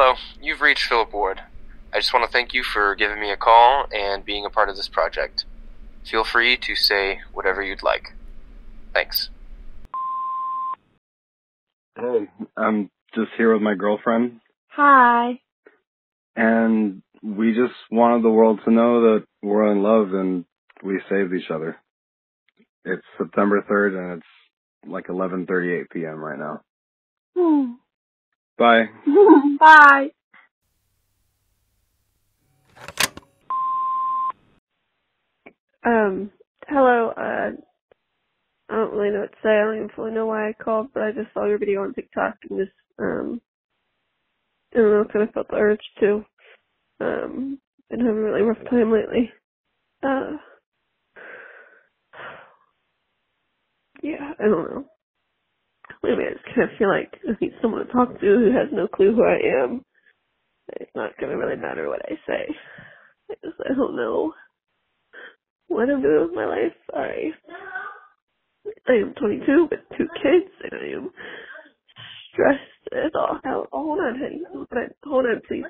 Hello, you've reached Philip Ward. I just want to thank you for giving me a call and being a part of this project. Feel free to say whatever you'd like. Thanks. Hey, I'm just here with my girlfriend, Hi. and we just wanted the world to know that we're in love and we saved each other. It's September 3rd and it's like 11:38 p.m. right now. Hmm. Bye. Bye. Um, hello, uh, I don't really know what to say. I don't even fully know why I called, but I just saw your video on TikTok and just, um, I don't know, kind of felt the urge to. Um, been having a really rough time lately. Uh, yeah, I don't know. Maybe I just kind of feel like I need someone to talk to who has no clue who I am. It's not gonna really matter what I say. I just, I don't know what I'm doing with my life. I, I am 22 with two kids, and I am stressed as all hell. Oh, hold on, honey. Hold on, hold on, please.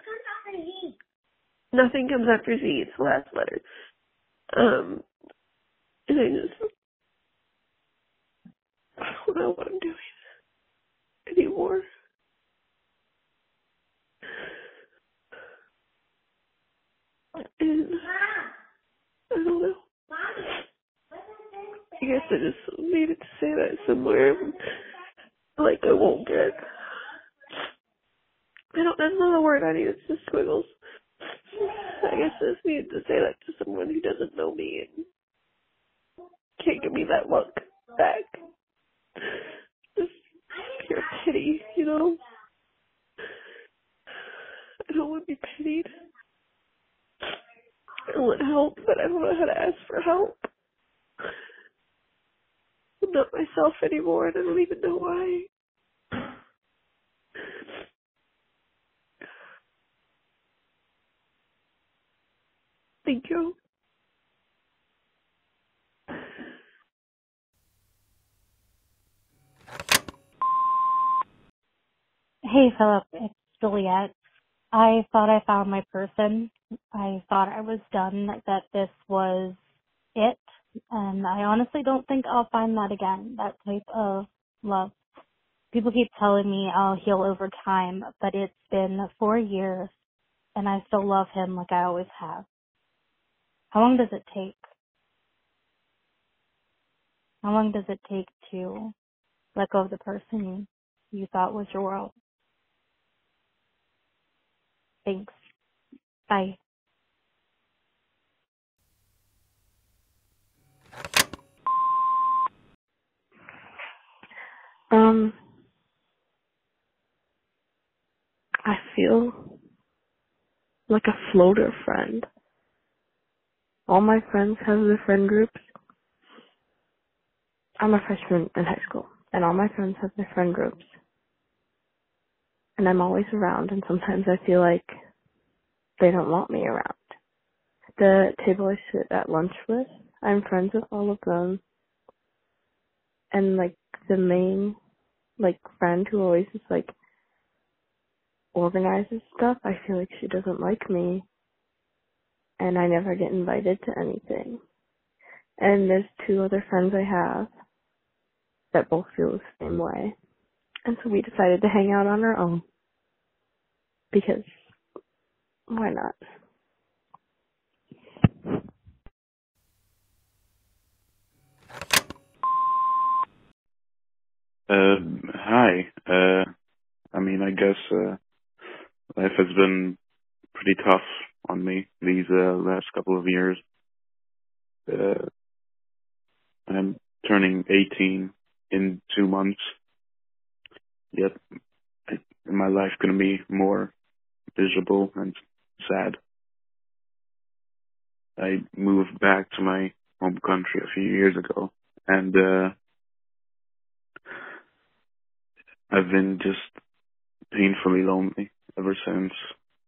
Nothing comes after Z. It's the last letter. Um, and I just I don't know what I'm doing anymore. And I don't know. I just needed to say that somewhere. Like I won't get. I don't. That's not a word I need. It's just squiggles. I guess I just needed to say that to someone who doesn't know me and can't give me that look back. Just pure pity, you know. I don't want to be pitied. I want help, but I don't know how to ask for help. I'm not myself anymore, and I don't even know why. Thank you. Hey, Philip, it's Juliet. I thought I found my person. I thought I was done, that this was it. And I honestly don't think I'll find that again, that type of love. People keep telling me I'll heal over time, but it's been four years and I still love him like I always have. How long does it take? How long does it take to let go of the person you thought was your world? Thanks. Bye. Um, I feel like a floater friend. All my friends have their friend groups. I'm a freshman in high school, and all my friends have their friend groups. And I'm always around, and sometimes I feel like they don't want me around. The table I sit at lunch with, I'm friends with all of them. And like the main like friend who always is like organizes stuff, I feel like she doesn't like me. And I never get invited to anything. And there's two other friends I have that both feel the same way. And so we decided to hang out on our own. Because why not? Uh, hi. Uh, I mean, I guess uh, life has been pretty tough on me these uh, last couple of years. Uh, I'm turning 18 in two months. Yet, I- my life gonna be more miserable and sad. I moved back to my home country a few years ago, and uh, I've been just painfully lonely ever since.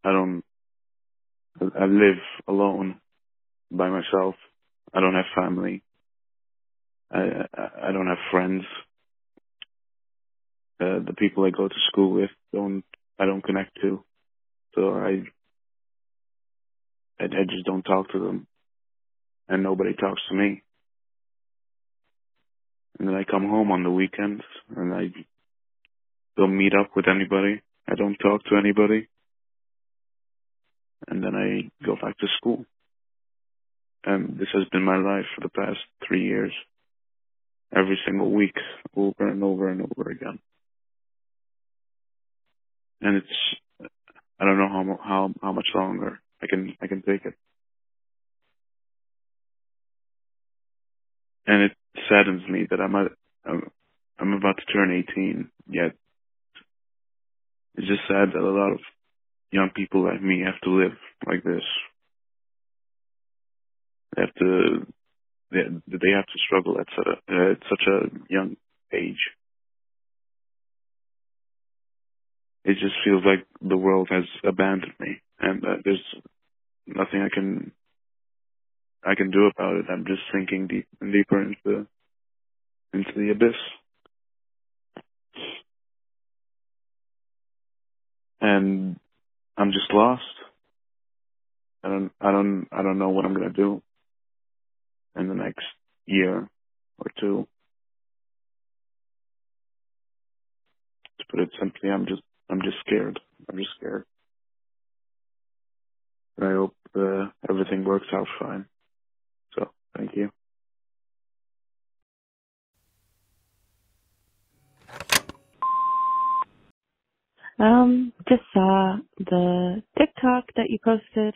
I don't. I live alone by myself. I don't have family. I I, I don't have friends. Uh, the people I go to school with don't. I don't connect to. So I, I, I just don't talk to them, and nobody talks to me. And then I come home on the weekends, and I don't meet up with anybody. I don't talk to anybody. And then I go back to school. And this has been my life for the past three years. Every single week, over and over and over again. And it's, I don't know how, how, how much longer I can, I can take it. And it saddens me that I'm, a, I'm, I'm about to turn 18, yet it's just sad that a lot of young people like me have to live like this. They have to, they, they have to struggle at such a, at such a young age. It just feels like the world has abandoned me, and uh, there's nothing I can I can do about it. I'm just sinking deep and deeper into into the abyss. And I'm just lost. I don't I don't I don't know what I'm gonna do in the next year or two. To put it simply, I'm just I'm just scared. I'm just scared. I hope uh, everything works out fine. So thank you. Um, just saw the TikTok that you posted.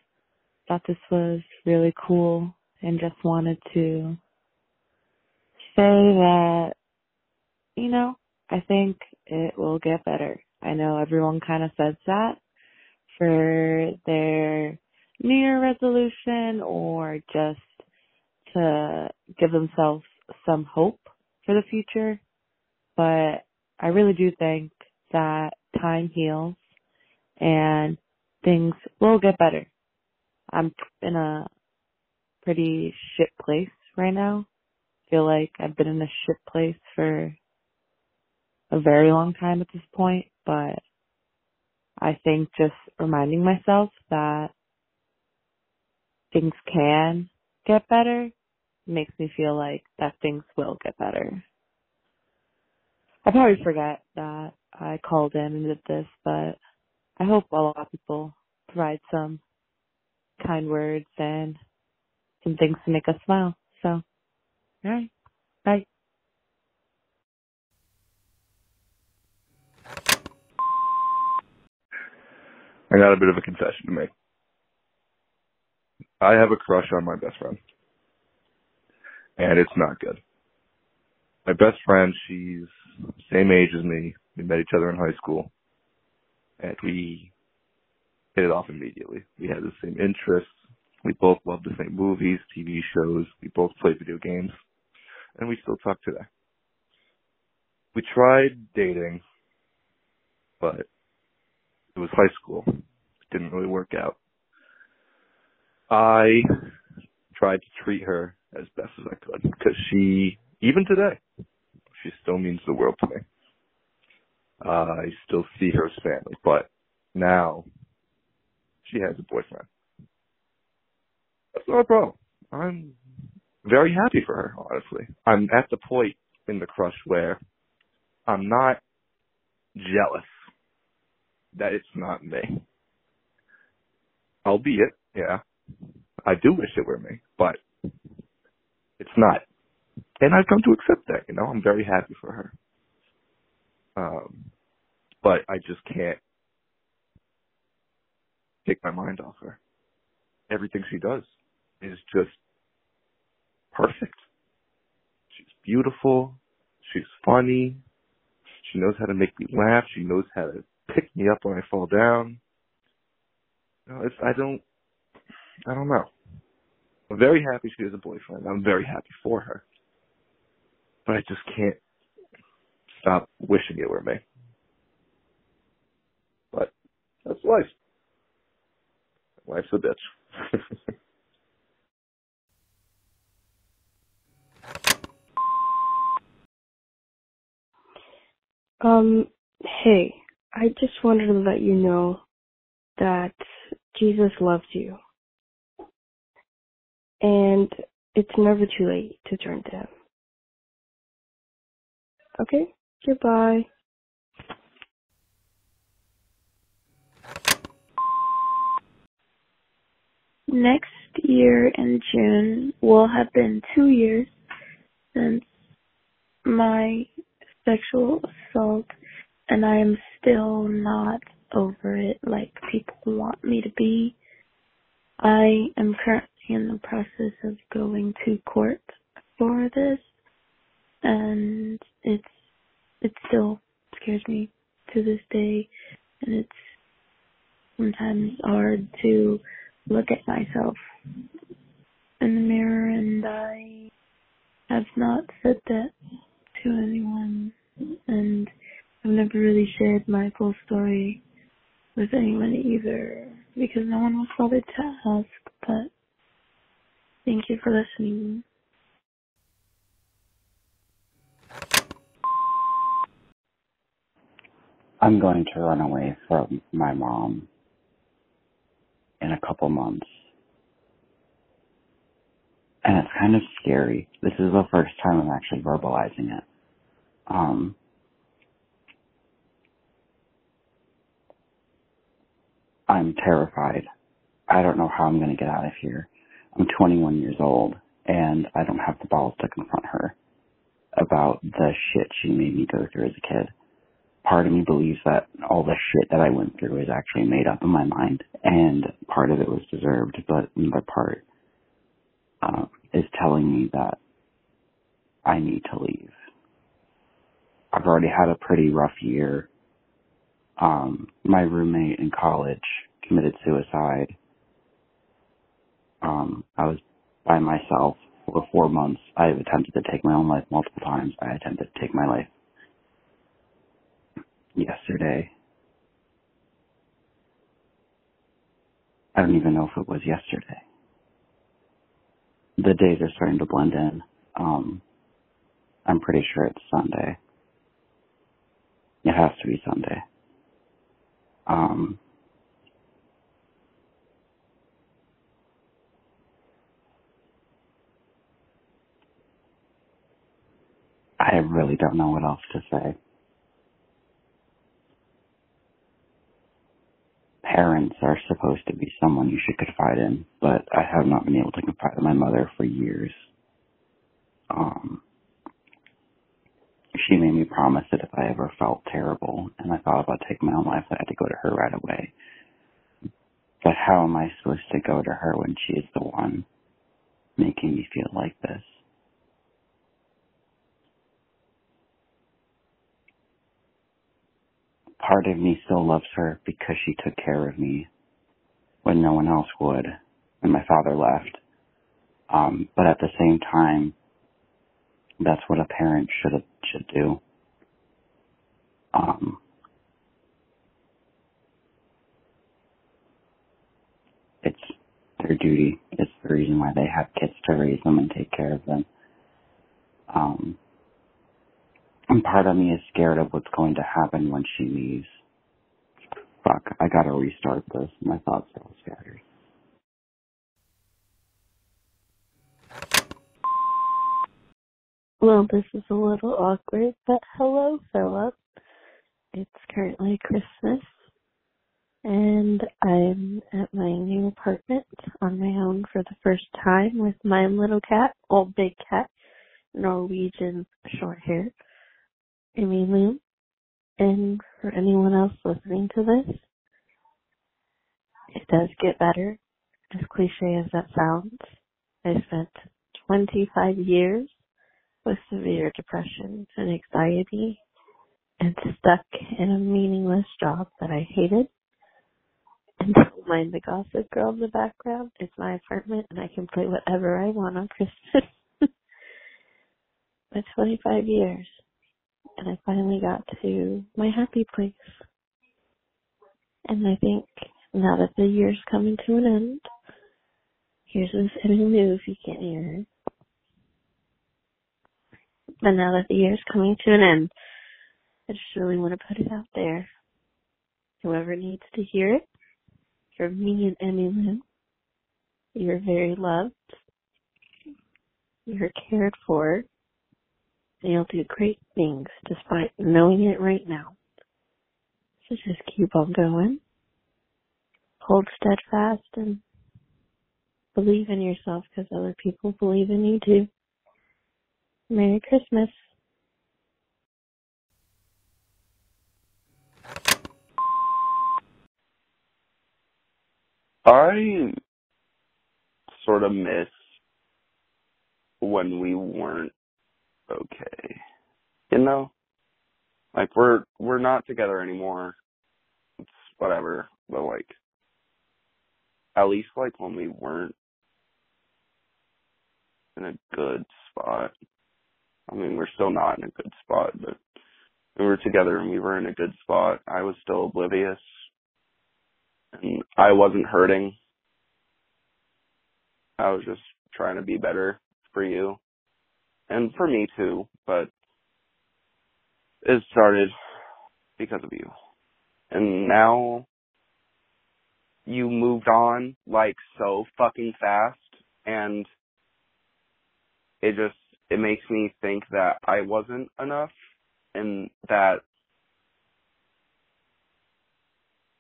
Thought this was really cool and just wanted to say that, you know, I think it will get better. I know everyone kind of says that for their New Year resolution or just to give themselves some hope for the future. But I really do think that time heals and things will get better. I'm in a pretty shit place right now. feel like I've been in a shit place for a very long time at this point, but I think just reminding myself that things can get better makes me feel like that things will get better. I probably forget that I called in and did this, but I hope a lot of people provide some kind words and some things to make us smile. So, all right. Bye. I got a bit of a confession to make. I have a crush on my best friend. And it's not good. My best friend, she's same age as me. We met each other in high school. And we hit it off immediately. We had the same interests. We both loved the same movies, TV shows. We both played video games. And we still talk today. We tried dating, but it was high school. It didn't really work out. I tried to treat her as best as I could because she, even today, she still means the world to me. Uh, I still see her as family, but now she has a boyfriend. That's not a problem. I'm very happy for her, honestly. I'm at the point in the crush where I'm not jealous that it's not me. Albeit, yeah, I do wish it were me, but it's not. And I've come to accept that, you know, I'm very happy for her. Um, but I just can't take my mind off her. Everything she does is just perfect. She's beautiful. She's funny. She knows how to make me laugh. She knows how to pick me up when I fall down. No, it's I don't I don't know. I'm very happy she has a boyfriend. I'm very happy for her. But I just can't stop wishing it were me. That's life. Life's a bitch. Um, hey, I just wanted to let you know that Jesus loves you. And it's never too late to turn to Him. Okay? Goodbye. Next year in June will have been two years since my sexual assault and I am still not over it like people want me to be. I am currently in the process of going to court for this and it's it still scares me to this day and it's sometimes hard to look at myself in the mirror and I have not said that to anyone and I've never really shared my full story with anyone either because no one was bothered to ask but thank you for listening. I'm going to run away from my mom in a couple months. And it's kind of scary. This is the first time I'm actually verbalizing it. Um, I'm terrified. I don't know how I'm going to get out of here. I'm 21 years old and I don't have the balls to confront her about the shit she made me go through as a kid part of me believes that all the shit that I went through is actually made up in my mind, and part of it was deserved, but another part uh, is telling me that I need to leave. I've already had a pretty rough year. Um, my roommate in college committed suicide. Um, I was by myself for four months. I have attempted to take my own life multiple times. I attempted to take my life yesterday. I don't even know if it was yesterday. The days are starting to blend in. Um, I'm pretty sure it's Sunday. It has to be Sunday. Um, I really don't know what else to say. Parents are supposed to be someone you should confide in, but I have not been able to confide in my mother for years. Um, she made me promise that if I ever felt terrible and I thought about taking my own life, I had to go to her right away. But how am I supposed to go to her when she is the one making me feel like this? Part of me still loves her because she took care of me when no one else would when my father left. Um, but at the same time, that's what a parent should should do. Um, it's their duty. It's the reason why they have kids to raise them and take care of them. Um, and part of me is scared of what's going to happen when she leaves. Fuck, I gotta restart this. My thoughts are all scattered. Well, this is a little awkward, but hello, Philip. It's currently Christmas, and I'm at my new apartment on my own for the first time with my little cat, old big cat, Norwegian short hair. Amy Lou. And for anyone else listening to this, it does get better, as cliche as that sounds. I spent 25 years with severe depression and anxiety and stuck in a meaningless job that I hated. And don't mind the gossip girl in the background. It's my apartment and I can play whatever I want on Christmas. but 25 years and I finally got to my happy place. And I think now that the year's coming to an end, here's this interview if you can't hear it. But now that the year's coming to an end, I just really want to put it out there. Whoever needs to hear it, from me and Emmy. You're very loved. You're cared for. You'll do great things despite knowing it right now. So just keep on going. Hold steadfast and believe in yourself because other people believe in you too. Merry Christmas. I sort of miss when we weren't okay. You know? Like we're we're not together anymore. It's whatever. But like at least like when we weren't in a good spot. I mean we're still not in a good spot, but we were together and we were in a good spot. I was still oblivious and I wasn't hurting. I was just trying to be better for you and for me too, but it started because of you. And now you moved on like so fucking fast and it just it makes me think that I wasn't enough and that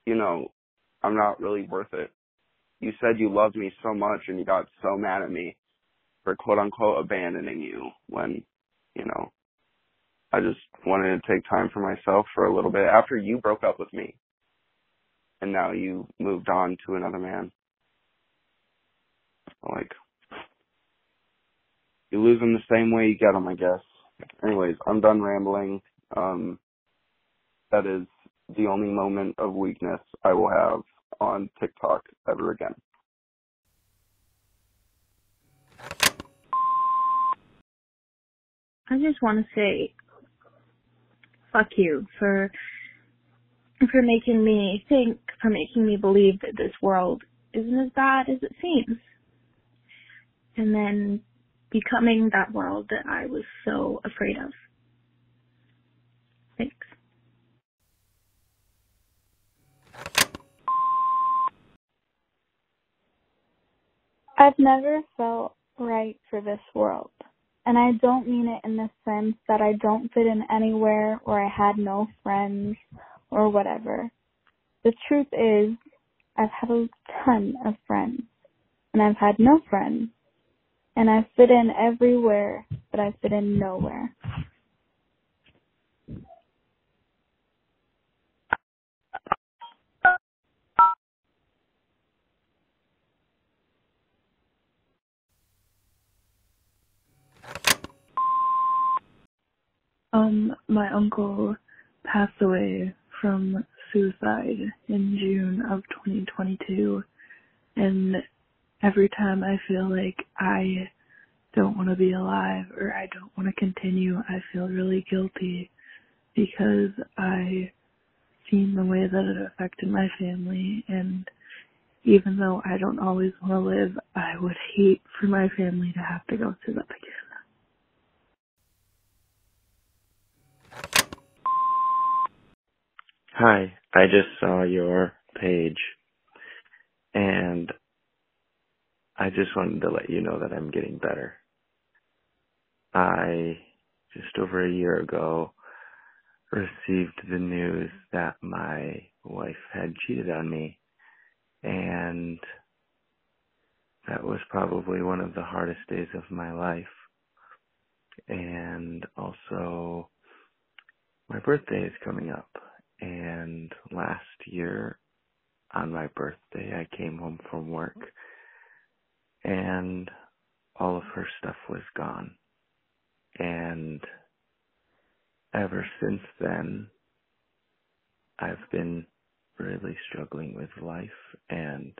you know I'm not really worth it. You said you loved me so much and you got so mad at me for quote unquote abandoning you when, you know, I just wanted to take time for myself for a little bit after you broke up with me. And now you moved on to another man. Like, you lose them the same way you get them, I guess. Anyways, I'm done rambling. Um, that is the only moment of weakness I will have on TikTok ever again. I just want to say fuck you for for making me think, for making me believe that this world isn't as bad as it seems. And then becoming that world that I was so afraid of. Thanks. I've never felt right for this world. And I don't mean it in the sense that I don't fit in anywhere or I had no friends or whatever. The truth is, I've had a ton of friends and I've had no friends. And I fit in everywhere, but I fit in nowhere. Um, my uncle passed away from suicide in June of 2022, and every time I feel like I don't want to be alive or I don't want to continue, I feel really guilty because I seen the way that it affected my family and even though I don't always want to live, I would hate for my family to have to go through that again. Hi, I just saw your page and I just wanted to let you know that I'm getting better. I just over a year ago received the news that my wife had cheated on me and that was probably one of the hardest days of my life. And also my birthday is coming up and last year on my birthday, I came home from work and all of her stuff was gone. And ever since then, I've been really struggling with life and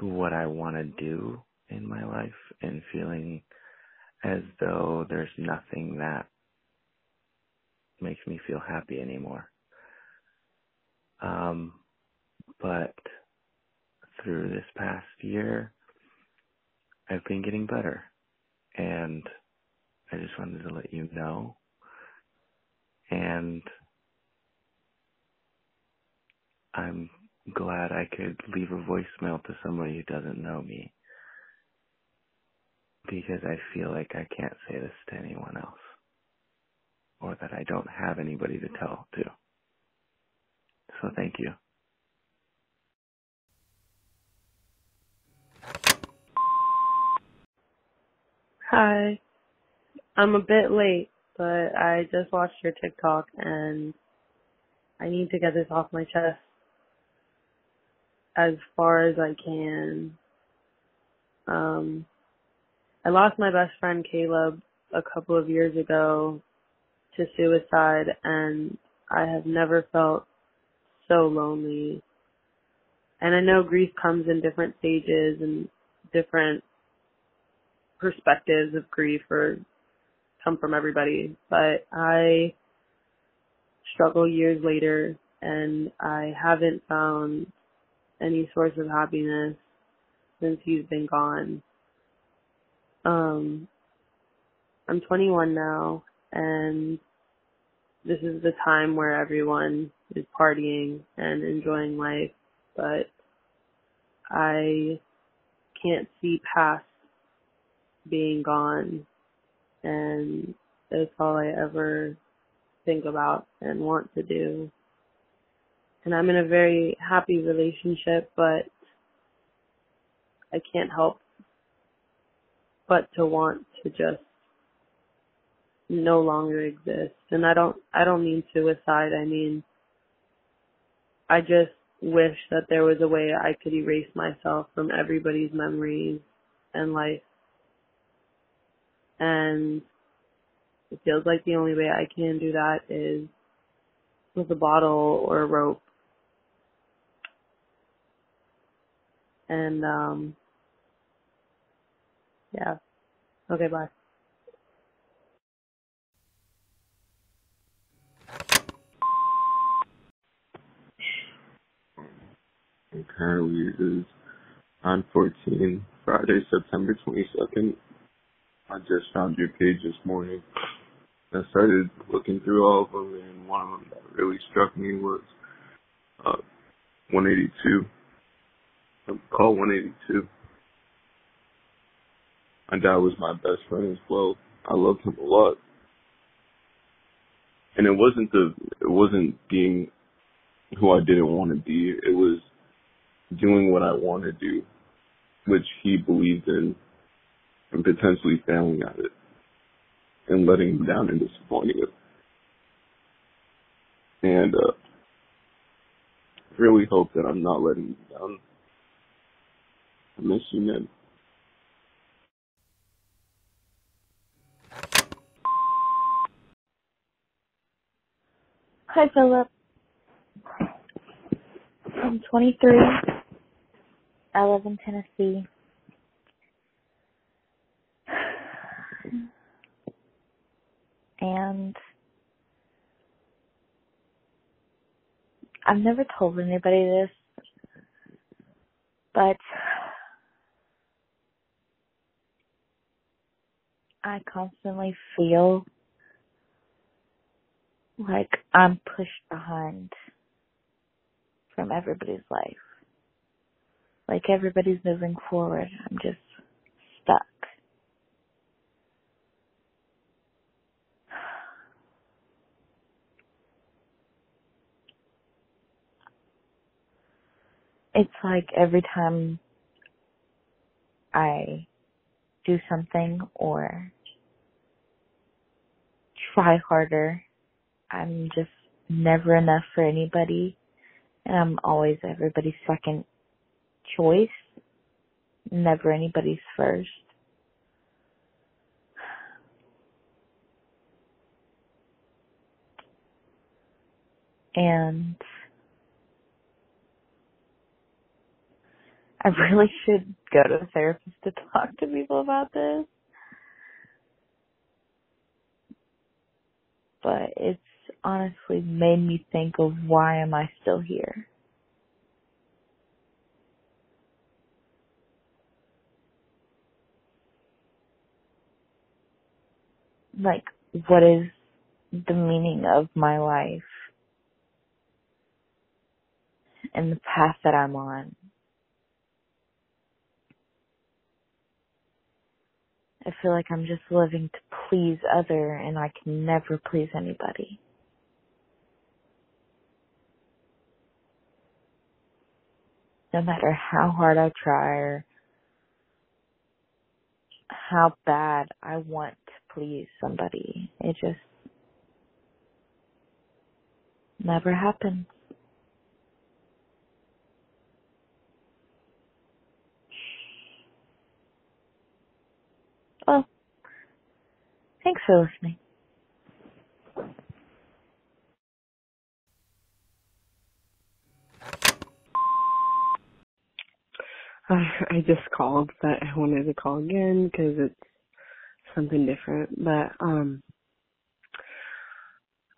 what I want to do in my life and feeling as though there's nothing that makes me feel happy anymore. Um, but through this past year, I've been getting better. And I just wanted to let you know. And I'm glad I could leave a voicemail to somebody who doesn't know me because I feel like I can't say this to anyone else or that I don't have anybody to tell to. So thank you. Hi. I'm a bit late, but I just watched your TikTok and I need to get this off my chest as far as I can. Um, I lost my best friend Caleb a couple of years ago to suicide and I have never felt so lonely. And I know grief comes in different stages and different perspectives of grief or come from everybody, but I struggle years later and I haven't found any source of happiness since he's been gone. Um, I'm 21 now and this is the time where everyone is partying and enjoying life, but I can't see past being gone and that's all I ever think about and want to do. And I'm in a very happy relationship, but I can't help but to want to just no longer exist. And I don't I don't mean suicide, I mean I just wish that there was a way I could erase myself from everybody's memories and life. And it feels like the only way I can do that is with a bottle or a rope. And um yeah. Okay, bye. And currently it is on 14, Friday, September 22nd. I just found your page this morning. I started looking through all of them, and one of them that really struck me was uh, 182. Call 182. My dad was my best friend as well. I loved him a lot, and it wasn't the it wasn't being who I didn't want to be. It was doing what I want to do, which he believed in, and potentially failing at it, and letting him down and disappointing him. And uh, really hope that I'm not letting you down. I miss you, man. Hi, Philip. I'm 23. I live in Tennessee. And I've never told anybody this, but I constantly feel like I'm pushed behind from everybody's life. Like everybody's moving forward. I'm just stuck. It's like every time I do something or try harder, I'm just never enough for anybody and I'm always everybody's second choice, never anybody's first. And I really should go to a therapist to talk to people about this. But it's honestly made me think of why am I still here? Like, what is the meaning of my life? and the path that I'm on. I feel like I'm just living to please other and I can never please anybody. No matter how hard I try or how bad I want please somebody, it just never happens. Well, oh, thanks for listening. I I just called, but I wanted to call again because it's something different. But um,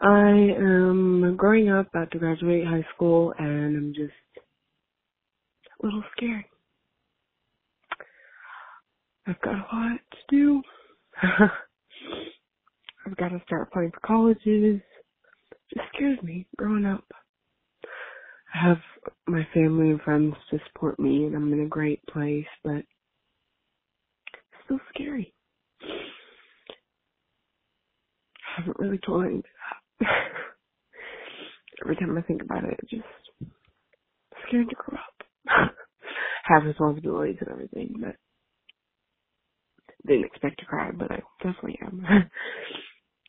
I am growing up, about to graduate high school, and I'm just a little scared. I've got a lot to do. I've got to start applying for colleges. Just scares me growing up. I have my family and friends to support me and I'm in a great place, but it's still scary. I haven't really told anybody that. Every time I think about it, it's just scared to grow up. have responsibilities and everything, but didn't expect to cry, but I definitely am.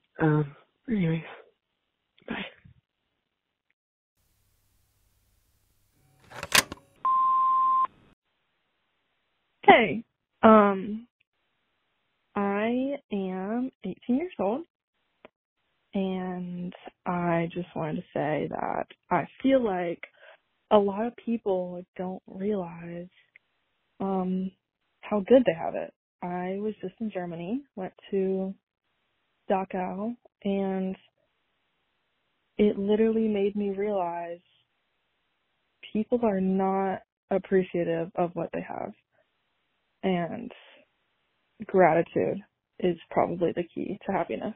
um, anyways, bye. Hey, um, I am 18 years old, and I just wanted to say that I feel like a lot of people don't realize um how good they have it. I was just in Germany, went to Dachau, and it literally made me realize people are not appreciative of what they have. And gratitude is probably the key to happiness.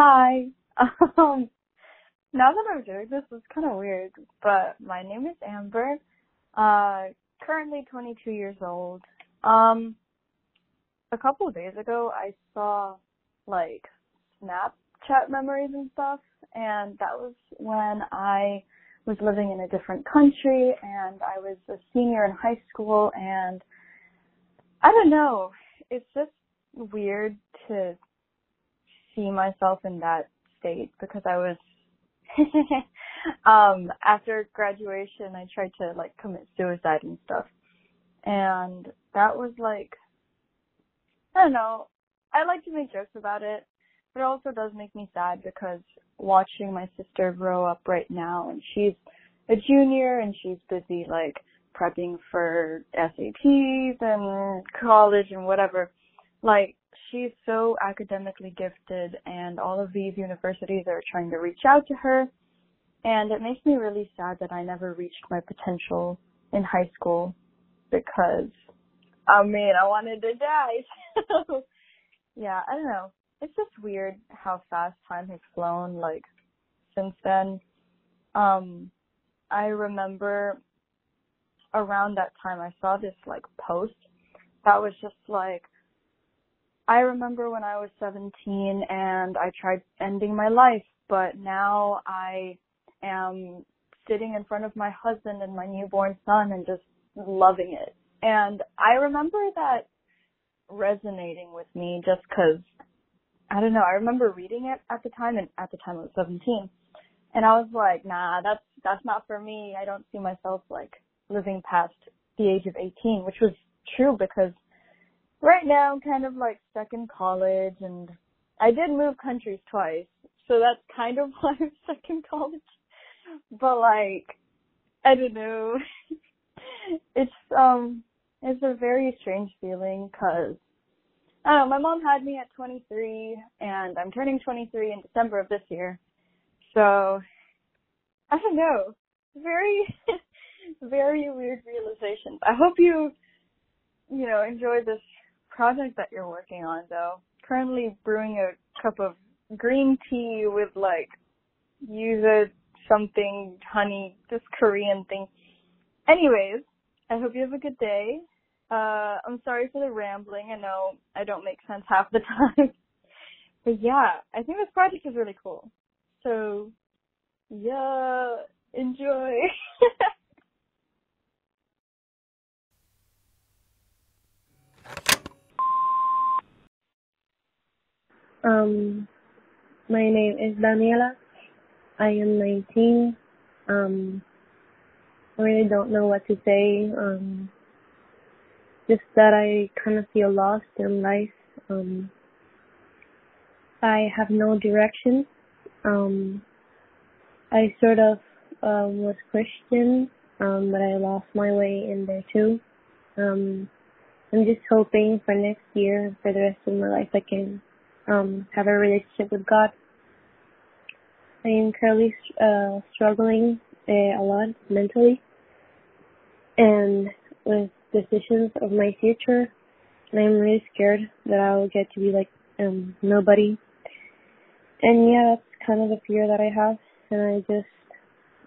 Hi. Um, now that I'm doing this, it's kind of weird, but my name is Amber. Uh, currently 22 years old. Um, a couple of days ago, I saw like Snapchat memories and stuff, and that was when I was living in a different country, and I was a senior in high school, and I don't know, it's just weird to see myself in that state because I was um after graduation I tried to like commit suicide and stuff. And that was like I don't know. I like to make jokes about it, but it also does make me sad because watching my sister grow up right now and she's a junior and she's busy like prepping for SATs and college and whatever. Like she's so academically gifted and all of these universities are trying to reach out to her and it makes me really sad that I never reached my potential in high school because I mean I wanted to die. So yeah, I don't know. It's just weird how fast time has flown like since then. Um I remember around that time I saw this like post that was just like I remember when I was 17 and I tried ending my life, but now I am sitting in front of my husband and my newborn son and just loving it. And I remember that resonating with me just cause, I don't know, I remember reading it at the time and at the time I was 17. And I was like, nah, that's, that's not for me. I don't see myself like living past the age of 18, which was true because right now I'm kind of like stuck in college and I did move countries twice, so that's kind of why I'm stuck in college. But like, I don't know. it's um, it's a very strange feeling know. My mom had me at 23, and I'm turning 23 in December of this year. So I don't know. Very, very weird realization. I hope you, you know, enjoy this project that you're working on though. Currently brewing a cup of green tea with like yuzu something honey, this Korean thing. Anyways, I hope you have a good day. Uh, I'm sorry for the rambling. I know I don't make sense half the time. but yeah, I think this project is really cool. So, yeah, enjoy. Um, my name is Daniela. I am 19. Um, I really don't know what to say. Um, just that I kind of feel lost in life. Um, I have no direction. Um, I sort of um, was Christian, um, but I lost my way in there too. Um, I'm just hoping for next year, for the rest of my life, I can um, have a relationship with God. I am currently uh, struggling uh, a lot mentally and with decisions of my future. And I'm really scared that I will get to be like um, nobody. And yeah, that's kind of the fear that I have. And I just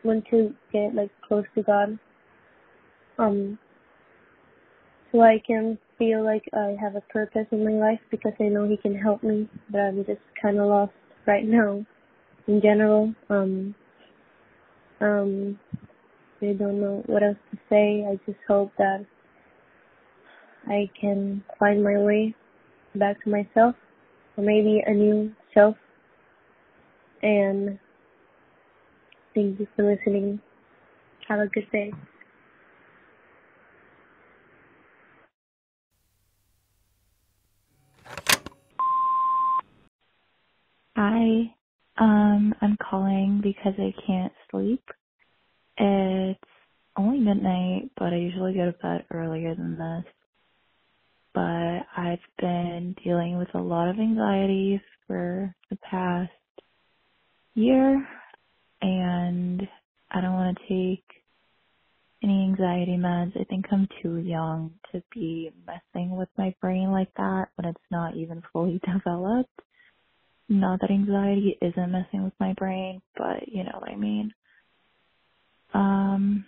want to get like close to God. Um, so I can feel like I have a purpose in my life because I know He can help me, but I'm just kind of lost right now. In general, um, um, I don't know what else to say. I just hope that I can find my way back to myself, or maybe a new self. And thank you for listening. Have a good day. Hi. Um, I'm calling because I can't sleep. It's only midnight, but I usually go to bed earlier than this. But I've been dealing with a lot of anxieties for the past year, and I don't want to take any anxiety meds. I think I'm too young to be messing with my brain like that when it's not even fully developed. Not that anxiety isn't messing with my brain, but you know what I mean. Um,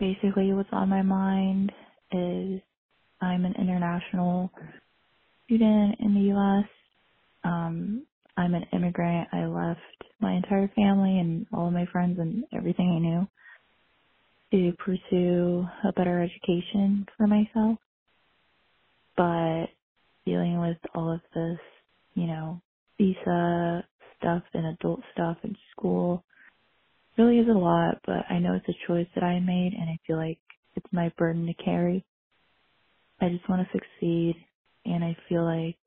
basically what's on my mind is I'm an international student in the US. Um, I'm an immigrant. I left my entire family and all of my friends and everything I knew to pursue a better education for myself. But dealing with all of this, you know, visa stuff and adult stuff and school really is a lot, but I know it's a choice that I made and I feel like it's my burden to carry. I just want to succeed and I feel like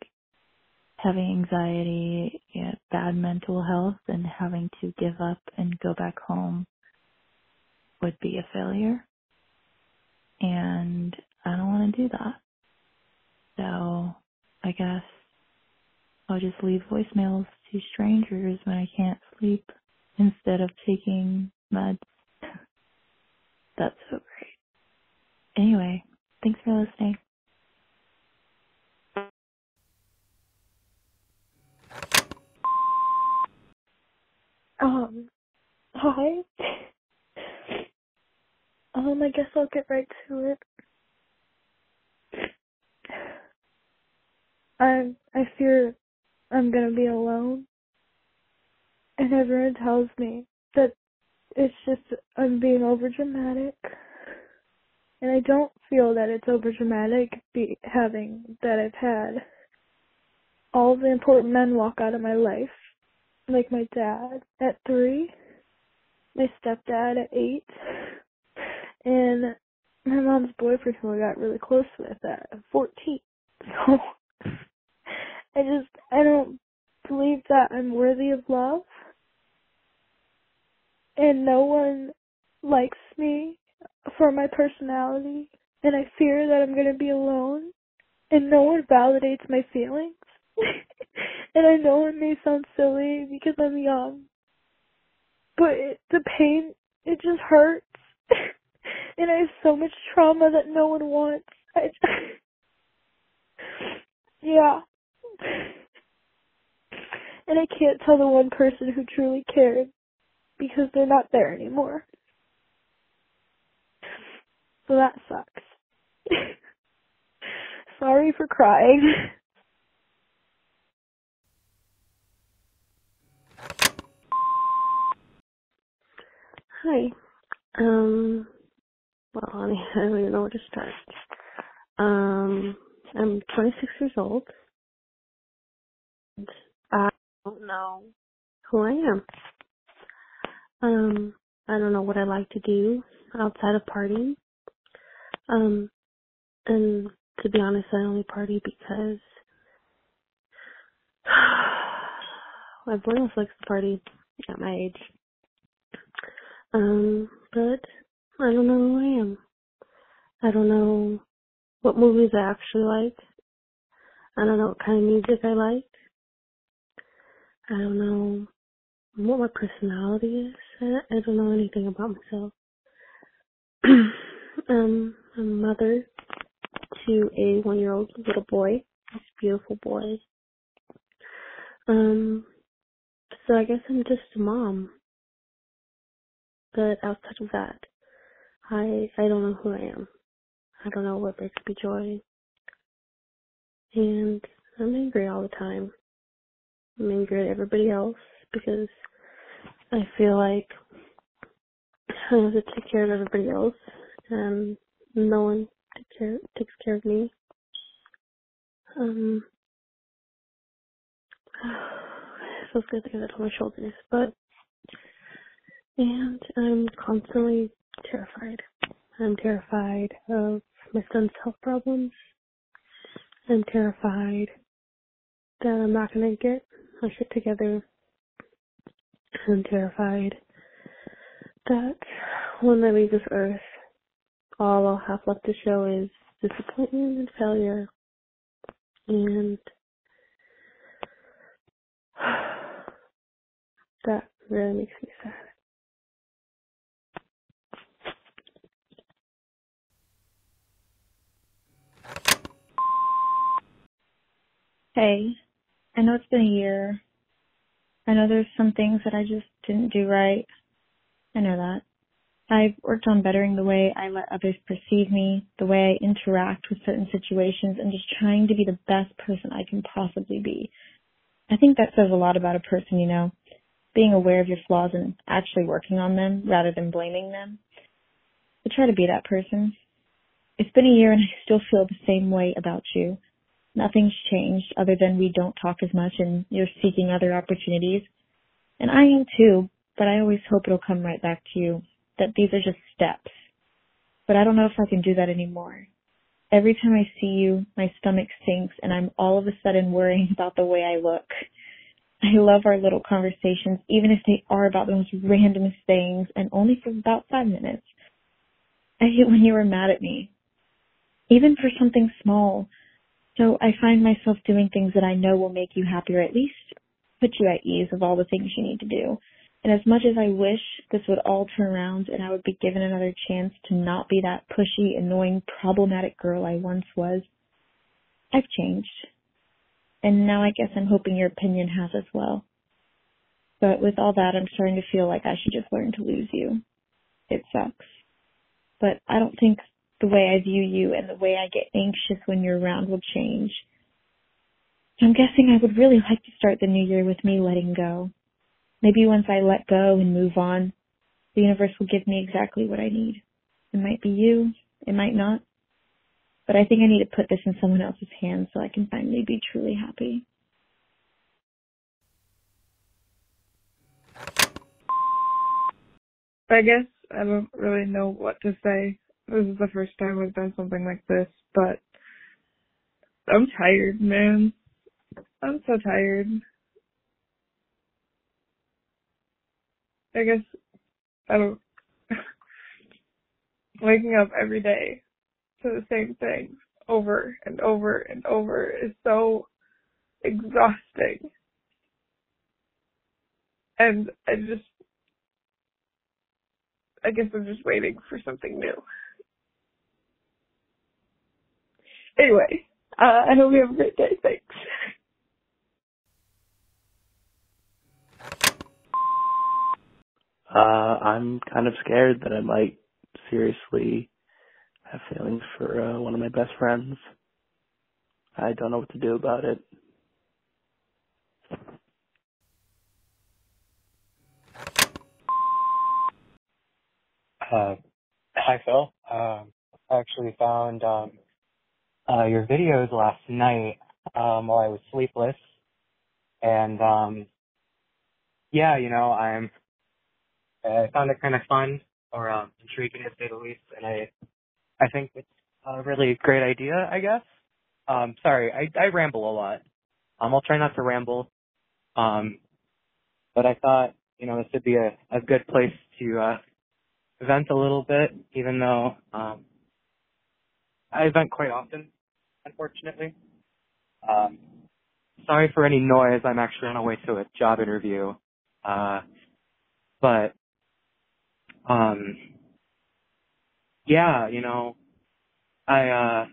having anxiety, yeah, bad mental health and having to give up and go back home would be a failure. And I don't want to do that. So I guess I'll just leave voicemails to strangers when I can't sleep instead of taking meds. That's so great. Anyway, thanks for listening. Um, hi. Um, I guess I'll get right to it. I I fear I'm gonna be alone, and everyone tells me that it's just I'm being over dramatic, and I don't feel that it's over dramatic be having that I've had. All the important men walk out of my life, like my dad at three, my stepdad at eight, and my mom's boyfriend who I got really close with at 14. So I just I don't believe that I'm worthy of love. And no one likes me for my personality and I fear that I'm going to be alone and no one validates my feelings. and I know it may sound silly because I'm young, but it, the pain, it just hurts. and I have so much trauma that no one wants. I, just, yeah. And I can't tell the one person who truly cared because they're not there anymore. So that sucks. Sorry for crying. Hi. Um, well, I, I don't even know where to start. Um, I'm 26 years old. I don't know who I am. Um, I don't know what I like to do outside of partying. Um, and to be honest, I only party because everyone else likes to party at my age. Um, but I don't know who I am. I don't know what movies I actually like. I don't know what kind of music I like. I don't know what my personality is. I, I don't know anything about myself. um, I'm a mother to a one year old little boy. A beautiful boy. Um, so I guess I'm just a mom. But outside of that, I I don't know who I am. I don't know what brings me joy. And I'm angry all the time. I'm angry at everybody else because I feel like I have to take care of everybody else and no one take care, takes care of me. Um, it feels good to get that on my shoulders, but and I'm constantly terrified. I'm terrified of my son's health problems. I'm terrified that I'm not gonna get my shit together. I'm terrified that when I leave this earth, all I'll have left to show is disappointment and failure. And that really makes me sad. Hey, I know it's been a year. I know there's some things that I just didn't do right. I know that. I've worked on bettering the way I let others perceive me, the way I interact with certain situations, and just trying to be the best person I can possibly be. I think that says a lot about a person, you know, being aware of your flaws and actually working on them rather than blaming them. I try to be that person. It's been a year and I still feel the same way about you. Nothing's changed other than we don't talk as much and you're seeking other opportunities. And I am too, but I always hope it'll come right back to you that these are just steps. But I don't know if I can do that anymore. Every time I see you, my stomach sinks and I'm all of a sudden worrying about the way I look. I love our little conversations, even if they are about the most random things and only for about five minutes. I hate when you are mad at me, even for something small. So I find myself doing things that I know will make you happy or at least put you at ease of all the things you need to do. And as much as I wish this would all turn around and I would be given another chance to not be that pushy, annoying, problematic girl I once was, I've changed. And now I guess I'm hoping your opinion has as well. But with all that, I'm starting to feel like I should just learn to lose you. It sucks. But I don't think the way I view you and the way I get anxious when you're around will change. I'm guessing I would really like to start the new year with me letting go. Maybe once I let go and move on, the universe will give me exactly what I need. It might be you, it might not. But I think I need to put this in someone else's hands so I can finally be truly happy. I guess I don't really know what to say. This is the first time I've done something like this, but I'm tired, man. I'm so tired. I guess I don't waking up every day to the same thing over and over and over is so exhausting. And I just I guess I'm just waiting for something new. Anyway, uh, I hope you have a great day. Thanks. Uh, I'm kind of scared that I might seriously have feelings for uh, one of my best friends. I don't know what to do about it. Uh, hi, Phil. Um, I actually found um, uh, your videos last night um, while I was sleepless, and um, yeah, you know, I'm I found it kind of fun or um, intriguing to say the least, and I I think it's a really great idea. I guess. Um, sorry, I I ramble a lot. Um, I'll try not to ramble. Um, but I thought you know this would be a a good place to uh, vent a little bit, even though um, I vent quite often, unfortunately. Um, sorry for any noise. I'm actually on my way to a job interview. Uh, but, um, yeah, you know, I, uh,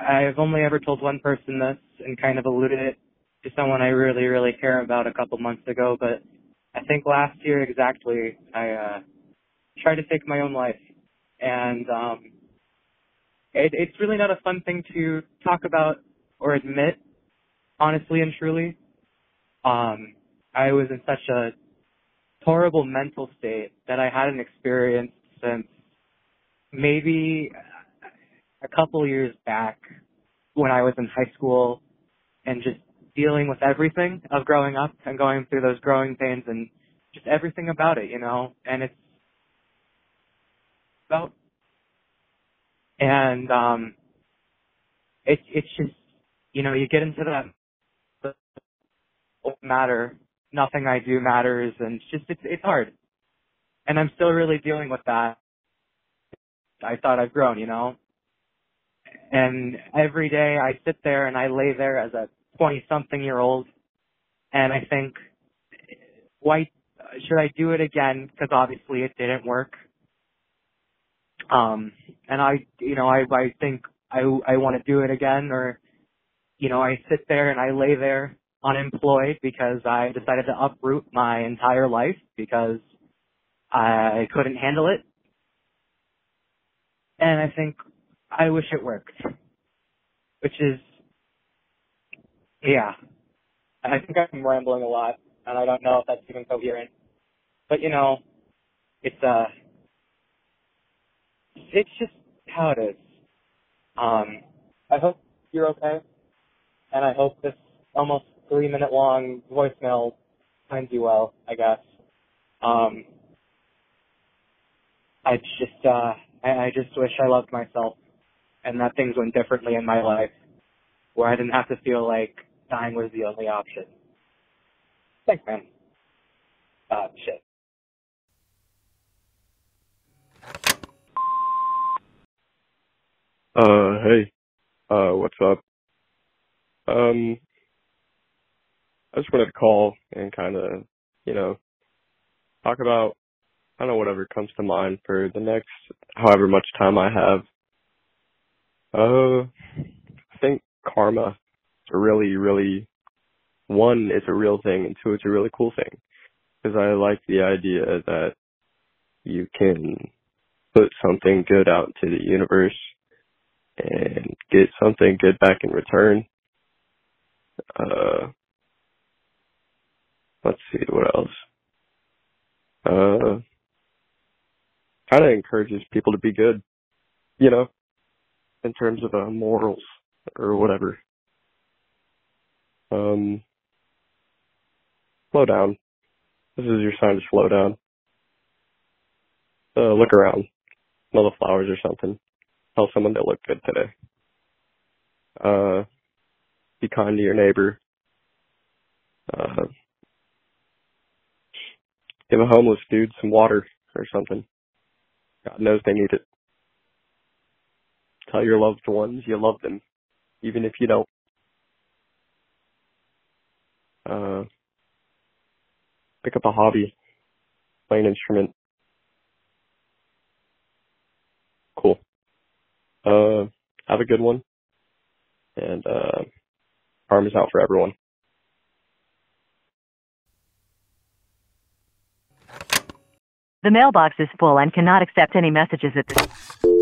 I've only ever told one person this and kind of alluded it to someone I really, really care about a couple months ago, but I think last year exactly, I, uh, tried to take my own life. And, um, it, it's really not a fun thing to talk about or admit, honestly and truly. Um, I was in such a horrible mental state that I hadn't experienced since maybe a couple years back when I was in high school and just dealing with everything of growing up and going through those growing pains and just everything about it, you know, and it's about and um it it's just you know you get into that matter nothing i do matters and it's just it's it's hard. And i'm still really dealing with that. I thought i've grown you know? And every day i sit there and i lay there as a twenty something year old and i think why should i do it again? Because obviously it didn't work. Um, and I, you know, I, I think I, I want to do it again or, you know, I sit there and I lay there unemployed because I decided to uproot my entire life because I couldn't handle it. And I think I wish it worked. Which is, yeah. I think I'm rambling a lot and I don't know if that's even coherent. But you know, it's, uh, it's just how it is. Um, I hope you're okay, and I hope this almost three minute long voicemail finds you well. I guess. Um, I just, uh, I, I just wish I loved myself, and that things went differently in my life, where I didn't have to feel like dying was the only option. Thanks, man. Uh, shit. Uh, hey, uh, what's up? Um, I just wanted to call and kind of, you know, talk about, I don't know, whatever comes to mind for the next however much time I have. Uh, I think karma is a really, really, one, it's a real thing, and two, it's a really cool thing. Because I like the idea that you can put something good out to the universe and get something good back in return. Uh, let's see what else. Uh, kind of encourages people to be good, you know, in terms of uh, morals or whatever. Um, slow down. This is your sign to slow down. Uh, look around, smell the flowers or something tell someone they look good today. Uh, be kind to your neighbor. Uh, give a homeless dude some water or something. God knows they need it. Tell your loved ones you love them, even if you don't. Uh, pick up a hobby, play an instrument. Cool. Uh, have a good one. And, uh, arm is out for everyone. The mailbox is full and cannot accept any messages at this